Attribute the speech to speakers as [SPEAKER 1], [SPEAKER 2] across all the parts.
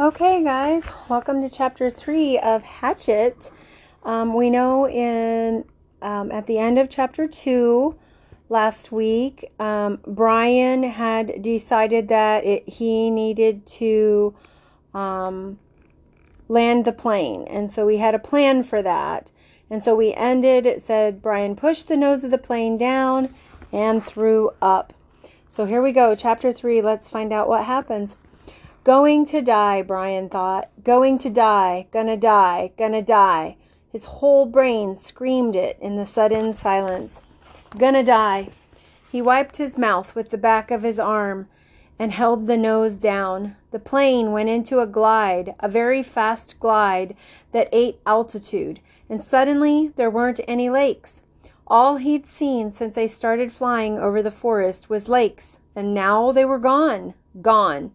[SPEAKER 1] Okay, guys, welcome to chapter three of Hatchet. Um, we know in um, at the end of chapter two last week, um, Brian had decided that it, he needed to um, land the plane, and so we had a plan for that. And so we ended. It said Brian pushed the nose of the plane down and threw up. So here we go, chapter three. Let's find out what happens. Going to die, Brian thought. Going to die, gonna die, gonna die. His whole brain screamed it in the sudden silence. Gonna die. He wiped his mouth with the back of his arm and held the nose down. The plane went into a glide, a very fast glide that ate altitude, and suddenly there weren't any lakes. All he'd seen since they started flying over the forest was lakes, and now they were gone. Gone.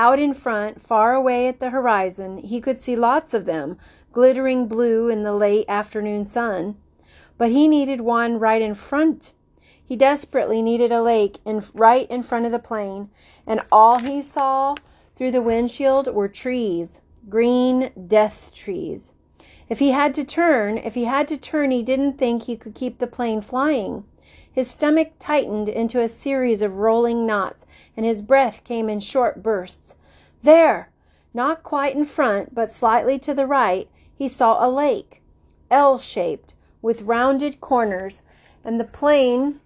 [SPEAKER 1] Out in front, far away at the horizon, he could see lots of them, glittering blue in the late afternoon sun. But he needed one right in front. He desperately needed a lake in, right in front of the plane, and all he saw through the windshield were trees, green death trees. If he had to turn, if he had to turn, he didn't think he could keep the plane flying. His stomach tightened into a series of rolling knots, and his breath came in short bursts. There! Not quite in front, but slightly to the right, he saw a lake, L shaped, with rounded corners, and the plane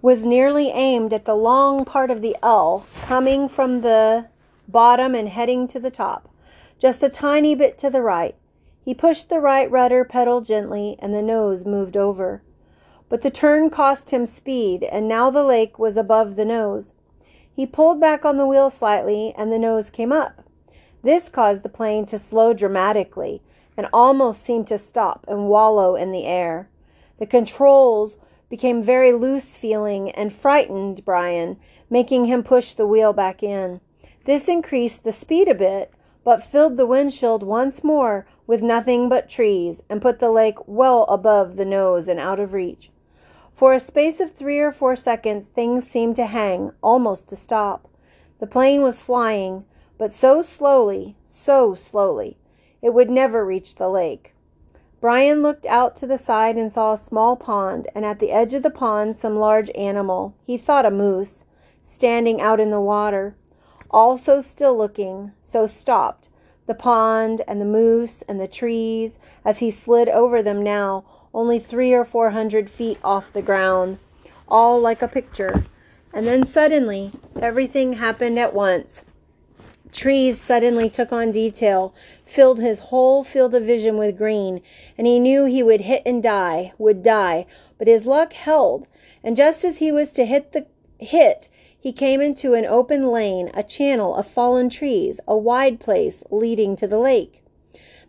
[SPEAKER 1] was nearly aimed at the long part of the L, coming from the bottom and heading to the top, just a tiny bit to the right. He pushed the right rudder pedal gently, and the nose moved over. But the turn cost him speed, and now the lake was above the nose. He pulled back on the wheel slightly, and the nose came up. This caused the plane to slow dramatically and almost seem to stop and wallow in the air. The controls became very loose feeling and frightened Brian, making him push the wheel back in. This increased the speed a bit, but filled the windshield once more with nothing but trees and put the lake well above the nose and out of reach. For a space of three or four seconds, things seemed to hang, almost to stop. The plane was flying, but so slowly, so slowly, it would never reach the lake. Brian looked out to the side and saw a small pond, and at the edge of the pond some large animal, he thought a moose, standing out in the water. All so still looking, so stopped, the pond and the moose and the trees, as he slid over them now, only three or four hundred feet off the ground, all like a picture. And then suddenly, everything happened at once. Trees suddenly took on detail, filled his whole field of vision with green, and he knew he would hit and die, would die. But his luck held, and just as he was to hit the hit, he came into an open lane, a channel of fallen trees, a wide place leading to the lake.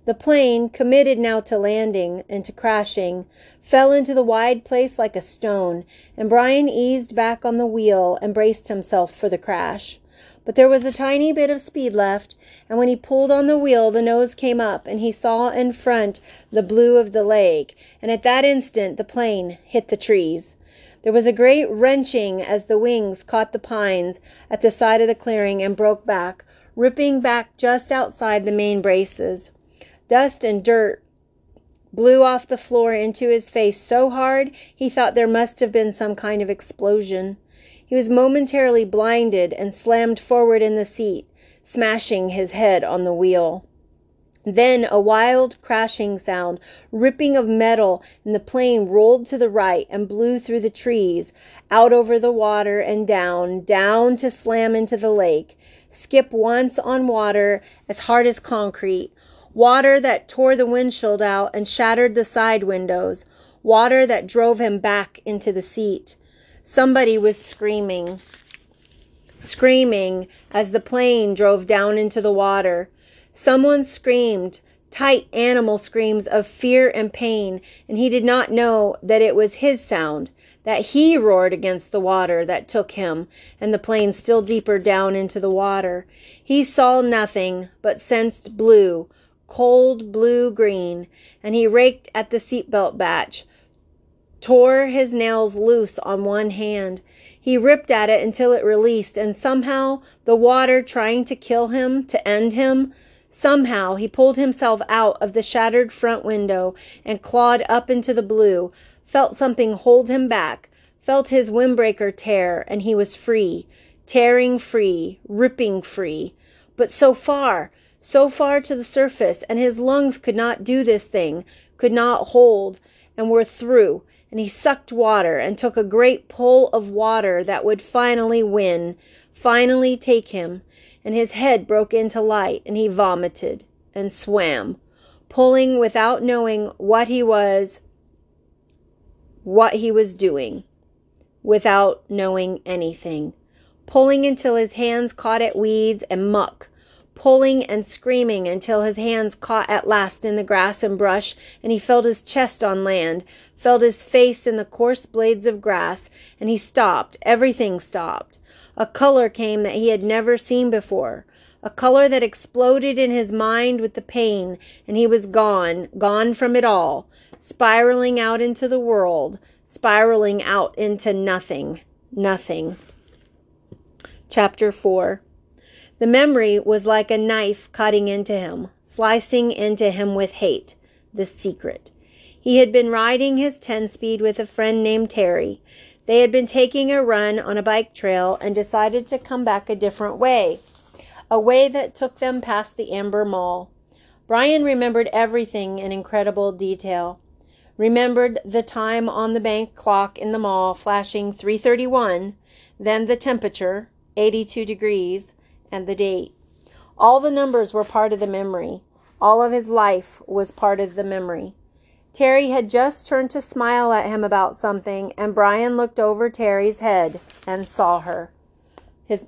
[SPEAKER 1] The plane, committed now to landing and to crashing, fell into the wide place like a stone, and Brian eased back on the wheel and braced himself for the crash. But there was a tiny bit of speed left, and when he pulled on the wheel, the nose came up, and he saw in front the blue of the lake, and at that instant the plane hit the trees. There was a great wrenching as the wings caught the pines at the side of the clearing and broke back, ripping back just outside the main braces. Dust and dirt blew off the floor into his face so hard he thought there must have been some kind of explosion. He was momentarily blinded and slammed forward in the seat, smashing his head on the wheel. Then a wild crashing sound, ripping of metal, and the plane rolled to the right and blew through the trees, out over the water and down, down to slam into the lake, skip once on water as hard as concrete, water that tore the windshield out and shattered the side windows, water that drove him back into the seat. Somebody was screaming, screaming as the plane drove down into the water. Someone screamed, tight animal screams of fear and pain, and he did not know that it was his sound, that he roared against the water that took him and the plane still deeper down into the water. He saw nothing, but sensed blue, cold blue green, and he raked at the seatbelt batch, tore his nails loose on one hand. He ripped at it until it released, and somehow the water trying to kill him, to end him, somehow he pulled himself out of the shattered front window and clawed up into the blue, felt something hold him back, felt his windbreaker tear, and he was free, tearing free, ripping free. But so far, so far to the surface, and his lungs could not do this thing, could not hold, and were through. And he sucked water and took a great pull of water that would finally win, finally take him. And his head broke into light, and he vomited and swam, pulling without knowing what he was, what he was doing, without knowing anything, pulling until his hands caught at weeds and muck pulling and screaming until his hands caught at last in the grass and brush, and he felt his chest on land, felt his face in the coarse blades of grass, and he stopped. Everything stopped. A color came that he had never seen before, a color that exploded in his mind with the pain, and he was gone, gone from it all, spiraling out into the world, spiraling out into nothing, nothing. Chapter 4 the memory was like a knife cutting into him, slicing into him with hate. The secret. He had been riding his 10 speed with a friend named Terry. They had been taking a run on a bike trail and decided to come back a different way, a way that took them past the Amber Mall. Brian remembered everything in incredible detail. Remembered the time on the bank clock in the mall flashing 331, then the temperature, 82 degrees, and the date. All the numbers were part of the memory. All of his life was part of the memory. Terry had just turned to smile at him about something, and Brian looked over Terry's head and saw her. His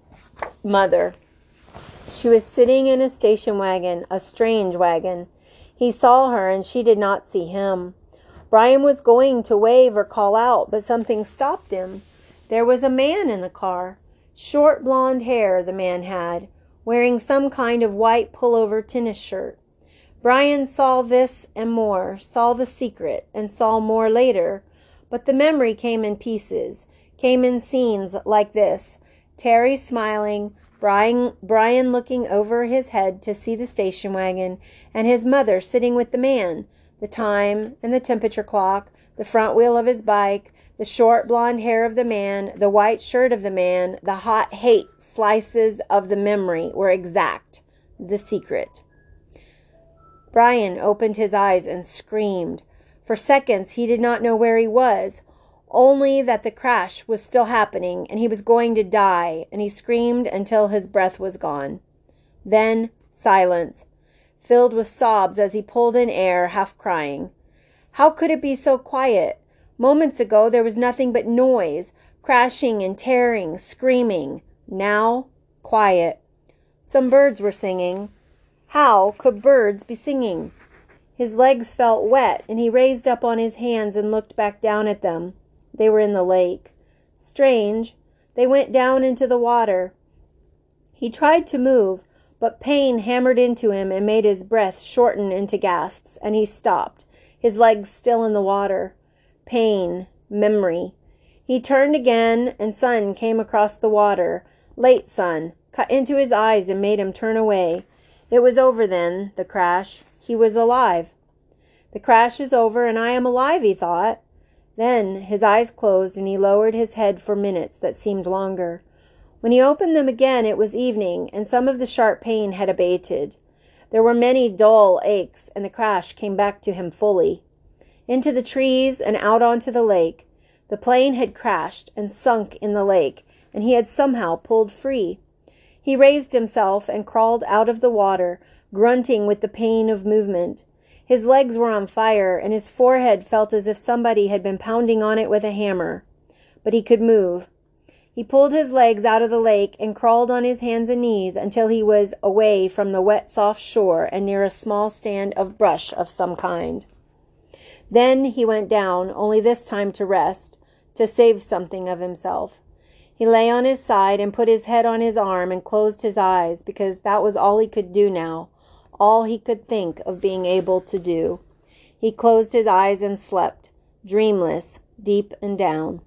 [SPEAKER 1] mother. She was sitting in a station wagon, a strange wagon. He saw her, and she did not see him. Brian was going to wave or call out, but something stopped him. There was a man in the car. Short blonde hair the man had, wearing some kind of white pullover tennis shirt. Brian saw this and more, saw the secret, and saw more later, but the memory came in pieces, came in scenes like this. Terry smiling, Brian, Brian looking over his head to see the station wagon, and his mother sitting with the man, the time and the temperature clock, the front wheel of his bike, the short blonde hair of the man, the white shirt of the man, the hot hate slices of the memory were exact. The secret. Brian opened his eyes and screamed. For seconds he did not know where he was, only that the crash was still happening and he was going to die, and he screamed until his breath was gone. Then silence, filled with sobs as he pulled in air, half crying. How could it be so quiet? Moments ago there was nothing but noise, crashing and tearing, screaming. Now, quiet. Some birds were singing. How could birds be singing? His legs felt wet, and he raised up on his hands and looked back down at them. They were in the lake. Strange, they went down into the water. He tried to move, but pain hammered into him and made his breath shorten into gasps, and he stopped, his legs still in the water pain, memory. He turned again, and sun came across the water. Late sun, cut into his eyes and made him turn away. It was over then, the crash. He was alive. The crash is over, and I am alive, he thought. Then his eyes closed, and he lowered his head for minutes that seemed longer. When he opened them again, it was evening, and some of the sharp pain had abated. There were many dull aches, and the crash came back to him fully into the trees and out onto the lake. The plane had crashed and sunk in the lake, and he had somehow pulled free. He raised himself and crawled out of the water, grunting with the pain of movement. His legs were on fire, and his forehead felt as if somebody had been pounding on it with a hammer. But he could move. He pulled his legs out of the lake and crawled on his hands and knees until he was away from the wet, soft shore and near a small stand of brush of some kind. Then he went down, only this time to rest, to save something of himself. He lay on his side and put his head on his arm and closed his eyes because that was all he could do now, all he could think of being able to do. He closed his eyes and slept, dreamless, deep and down.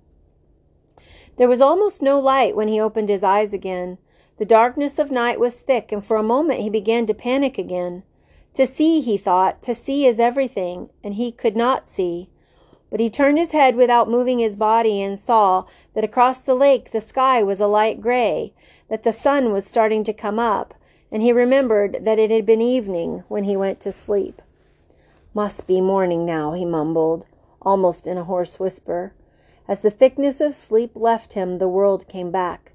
[SPEAKER 1] There was almost no light when he opened his eyes again. The darkness of night was thick, and for a moment he began to panic again. To see, he thought, to see is everything, and he could not see. But he turned his head without moving his body and saw that across the lake the sky was a light gray, that the sun was starting to come up, and he remembered that it had been evening when he went to sleep. Must be morning now, he mumbled, almost in a hoarse whisper. As the thickness of sleep left him, the world came back.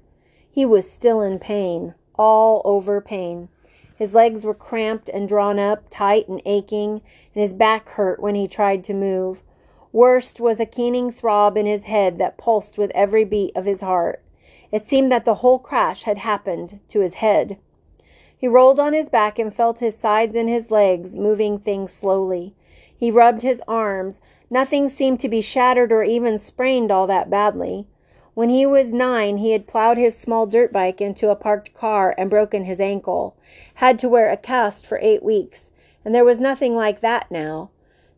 [SPEAKER 1] He was still in pain, all over pain. His legs were cramped and drawn up, tight and aching, and his back hurt when he tried to move. Worst was a keening throb in his head that pulsed with every beat of his heart. It seemed that the whole crash had happened to his head. He rolled on his back and felt his sides and his legs moving things slowly. He rubbed his arms. Nothing seemed to be shattered or even sprained all that badly. When he was nine, he had plowed his small dirt bike into a parked car and broken his ankle. Had to wear a cast for eight weeks. And there was nothing like that now.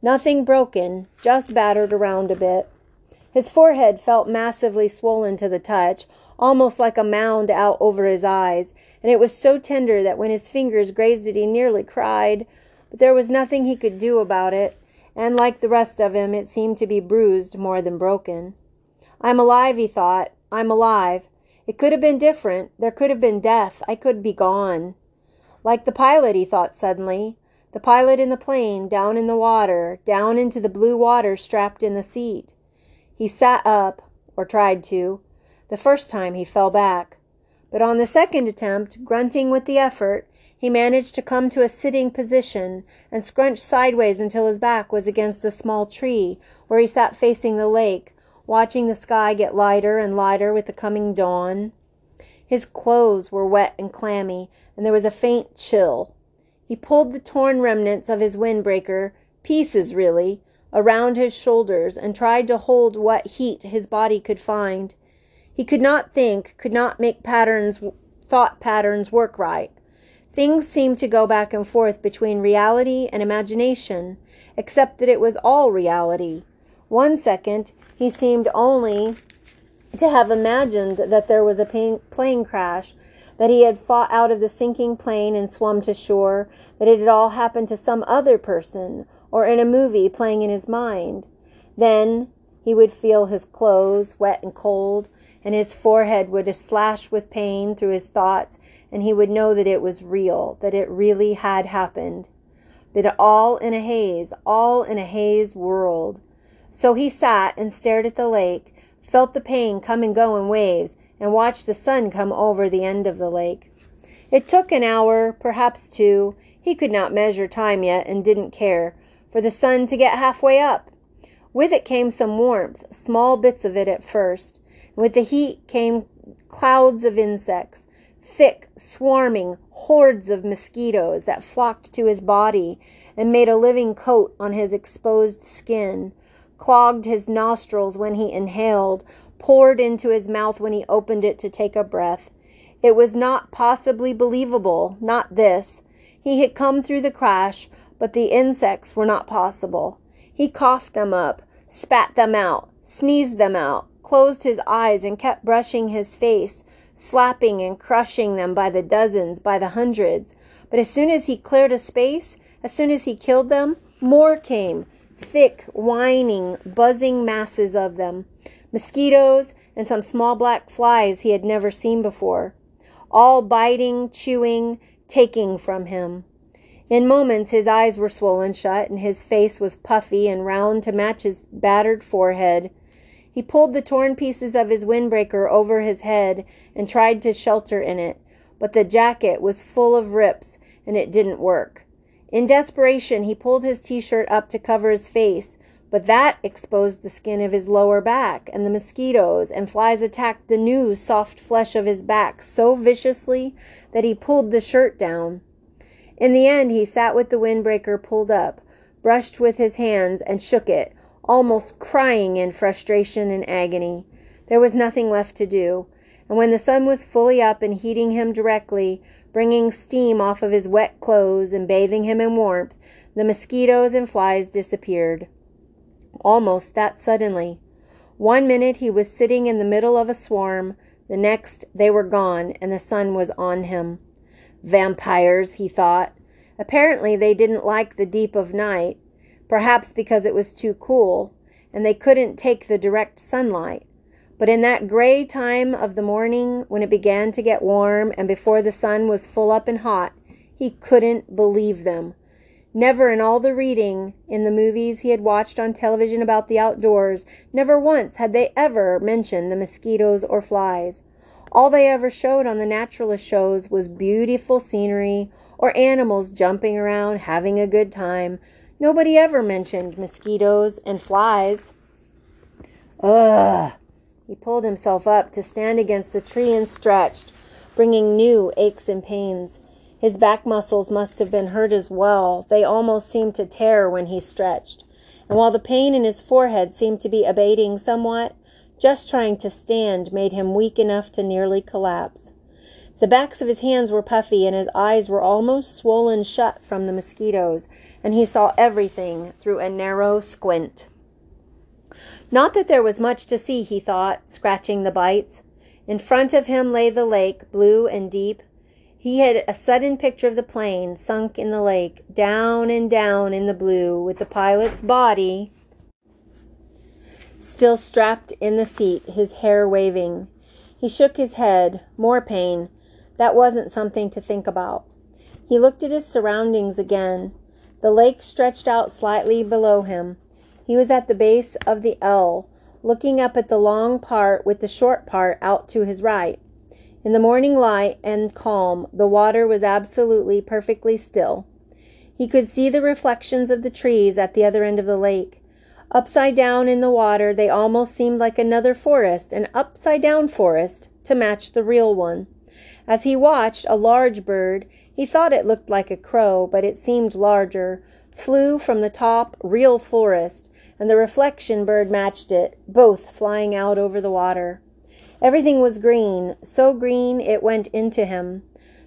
[SPEAKER 1] Nothing broken, just battered around a bit. His forehead felt massively swollen to the touch, almost like a mound out over his eyes, and it was so tender that when his fingers grazed it he nearly cried. But there was nothing he could do about it, and like the rest of him, it seemed to be bruised more than broken. I'm alive, he thought. I'm alive. It could have been different. There could have been death. I could be gone. Like the pilot, he thought suddenly. The pilot in the plane, down in the water, down into the blue water strapped in the seat. He sat up, or tried to. The first time he fell back. But on the second attempt, grunting with the effort, he managed to come to a sitting position and scrunched sideways until his back was against a small tree where he sat facing the lake, watching the sky get lighter and lighter with the coming dawn. His clothes were wet and clammy, and there was a faint chill. He pulled the torn remnants of his windbreaker, pieces really, around his shoulders and tried to hold what heat his body could find. He could not think, could not make patterns, thought patterns work right. Things seemed to go back and forth between reality and imagination, except that it was all reality. One second, he seemed only to have imagined that there was a plane crash that he had fought out of the sinking plane and swum to shore, that it had all happened to some other person, or in a movie playing in his mind. Then he would feel his clothes wet and cold, and his forehead would slash with pain through his thoughts, and he would know that it was real, that it really had happened. But all in a haze, all in a haze world. So he sat and stared at the lake, felt the pain come and go in waves, and watched the sun come over the end of the lake. It took an hour, perhaps two. He could not measure time yet and didn't care, for the sun to get halfway up. With it came some warmth, small bits of it at first. With the heat came clouds of insects, thick, swarming hordes of mosquitoes that flocked to his body and made a living coat on his exposed skin, clogged his nostrils when he inhaled, poured into his mouth when he opened it to take a breath. It was not possibly believable, not this. He had come through the crash, but the insects were not possible. He coughed them up, spat them out, sneezed them out, closed his eyes, and kept brushing his face, slapping and crushing them by the dozens, by the hundreds. But as soon as he cleared a space, as soon as he killed them, more came, thick, whining, buzzing masses of them mosquitoes, and some small black flies he had never seen before, all biting, chewing, taking from him. In moments his eyes were swollen shut and his face was puffy and round to match his battered forehead. He pulled the torn pieces of his windbreaker over his head and tried to shelter in it, but the jacket was full of rips and it didn't work. In desperation, he pulled his t shirt up to cover his face, but that exposed the skin of his lower back, and the mosquitoes and flies attacked the new soft flesh of his back so viciously that he pulled the shirt down. In the end, he sat with the windbreaker pulled up, brushed with his hands, and shook it, almost crying in frustration and agony. There was nothing left to do, and when the sun was fully up and heating him directly, bringing steam off of his wet clothes and bathing him in warmth, the mosquitoes and flies disappeared almost that suddenly. One minute he was sitting in the middle of a swarm, the next they were gone and the sun was on him. Vampires, he thought. Apparently they didn't like the deep of night, perhaps because it was too cool, and they couldn't take the direct sunlight. But in that gray time of the morning, when it began to get warm and before the sun was full up and hot, he couldn't believe them. Never in all the reading in the movies he had watched on television about the outdoors, never once had they ever mentioned the mosquitoes or flies. All they ever showed on the naturalist shows was beautiful scenery or animals jumping around having a good time. Nobody ever mentioned mosquitoes and flies. Ugh! He pulled himself up to stand against the tree and stretched, bringing new aches and pains. His back muscles must have been hurt as well. They almost seemed to tear when he stretched. And while the pain in his forehead seemed to be abating somewhat, just trying to stand made him weak enough to nearly collapse. The backs of his hands were puffy and his eyes were almost swollen shut from the mosquitoes, and he saw everything through a narrow squint. Not that there was much to see, he thought, scratching the bites. In front of him lay the lake, blue and deep, he had a sudden picture of the plane sunk in the lake, down and down in the blue, with the pilot's body still strapped in the seat, his hair waving. He shook his head. More pain. That wasn't something to think about. He looked at his surroundings again. The lake stretched out slightly below him. He was at the base of the L, looking up at the long part with the short part out to his right. In the morning light and calm, the water was absolutely perfectly still. He could see the reflections of the trees at the other end of the lake. Upside down in the water, they almost seemed like another forest, an upside down forest, to match the real one. As he watched, a large bird, he thought it looked like a crow, but it seemed larger, flew from the top real forest, and the reflection bird matched it, both flying out over the water. Everything was green, so green it went into him.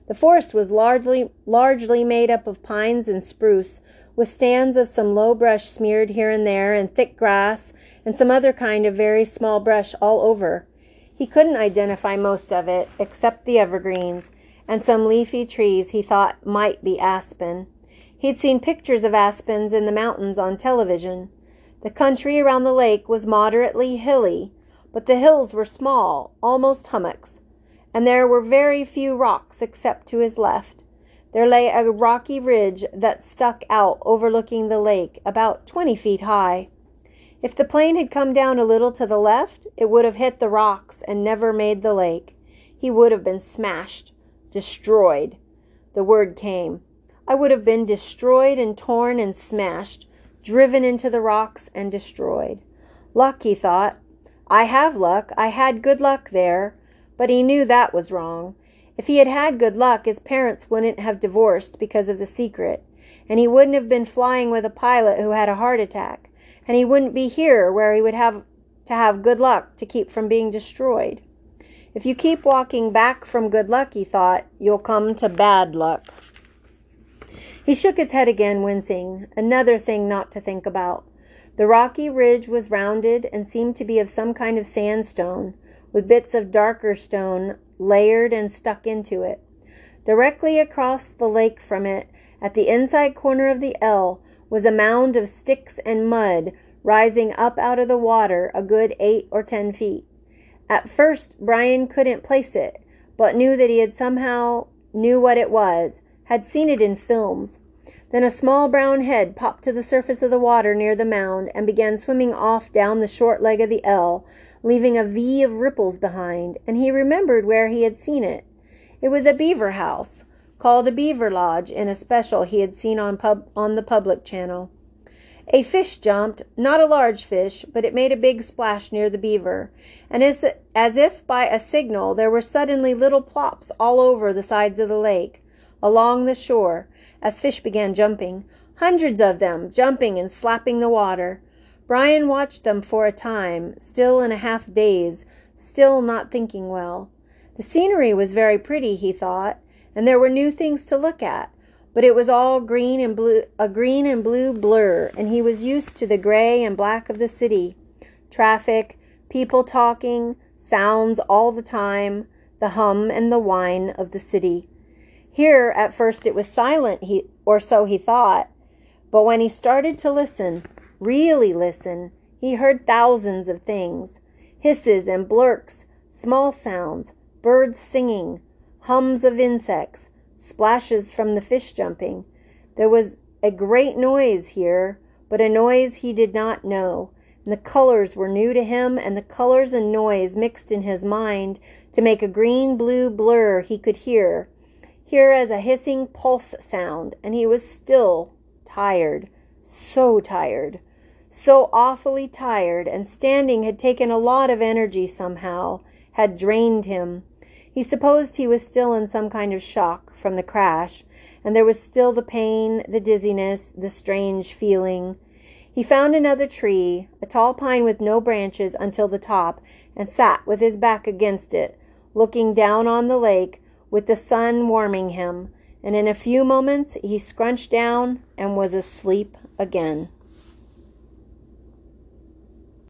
[SPEAKER 1] The forest was largely largely made up of pines and spruce, with stands of some low brush smeared here and there, and thick grass, and some other kind of very small brush all over. He couldn't identify most of it, except the evergreens, and some leafy trees he thought might be aspen. He'd seen pictures of aspens in the mountains on television. The country around the lake was moderately hilly, but the hills were small, almost hummocks, and there were very few rocks except to his left. There lay a rocky ridge that stuck out overlooking the lake, about twenty feet high. If the plane had come down a little to the left, it would have hit the rocks and never made the lake. He would have been smashed, destroyed. The word came. I would have been destroyed and torn and smashed, driven into the rocks and destroyed. Luck, he thought. I have luck. I had good luck there. But he knew that was wrong. If he had had good luck, his parents wouldn't have divorced because of the secret, and he wouldn't have been flying with a pilot who had a heart attack, and he wouldn't be here where he would have to have good luck to keep from being destroyed. If you keep walking back from good luck, he thought, you'll come to bad luck. He shook his head again, wincing. Another thing not to think about. The rocky ridge was rounded and seemed to be of some kind of sandstone, with bits of darker stone layered and stuck into it. Directly across the lake from it, at the inside corner of the L, was a mound of sticks and mud rising up out of the water a good eight or ten feet. At first, Brian couldn't place it, but knew that he had somehow knew what it was, had seen it in films. Then a small brown head popped to the surface of the water near the mound and began swimming off down the short leg of the L, leaving a V of ripples behind, and he remembered where he had seen it. It was a beaver house, called a beaver lodge in a special he had seen on, pub- on the public channel. A fish jumped, not a large fish, but it made a big splash near the beaver, and as, as if by a signal, there were suddenly little plops all over the sides of the lake, along the shore, as fish began jumping, hundreds of them jumping and slapping the water. Brian watched them for a time, still in a half daze, still not thinking well. The scenery was very pretty, he thought, and there were new things to look at, but it was all green and blue, a green and blue blur, and he was used to the gray and black of the city. Traffic, people talking, sounds all the time, the hum and the whine of the city. Here, at first, it was silent, he, or so he thought. But when he started to listen, really listen, he heard thousands of things hisses and blurks, small sounds, birds singing, hums of insects, splashes from the fish jumping. There was a great noise here, but a noise he did not know. And the colors were new to him, and the colors and noise mixed in his mind to make a green blue blur he could hear, hear as a hissing pulse sound, and he was still tired, so tired, so awfully tired, and standing had taken a lot of energy somehow, had drained him. He supposed he was still in some kind of shock from the crash, and there was still the pain, the dizziness, the strange feeling. He found another tree, a tall pine with no branches until the top, and sat with his back against it, looking down on the lake, with the sun warming him, and in a few moments he scrunched down and was asleep again.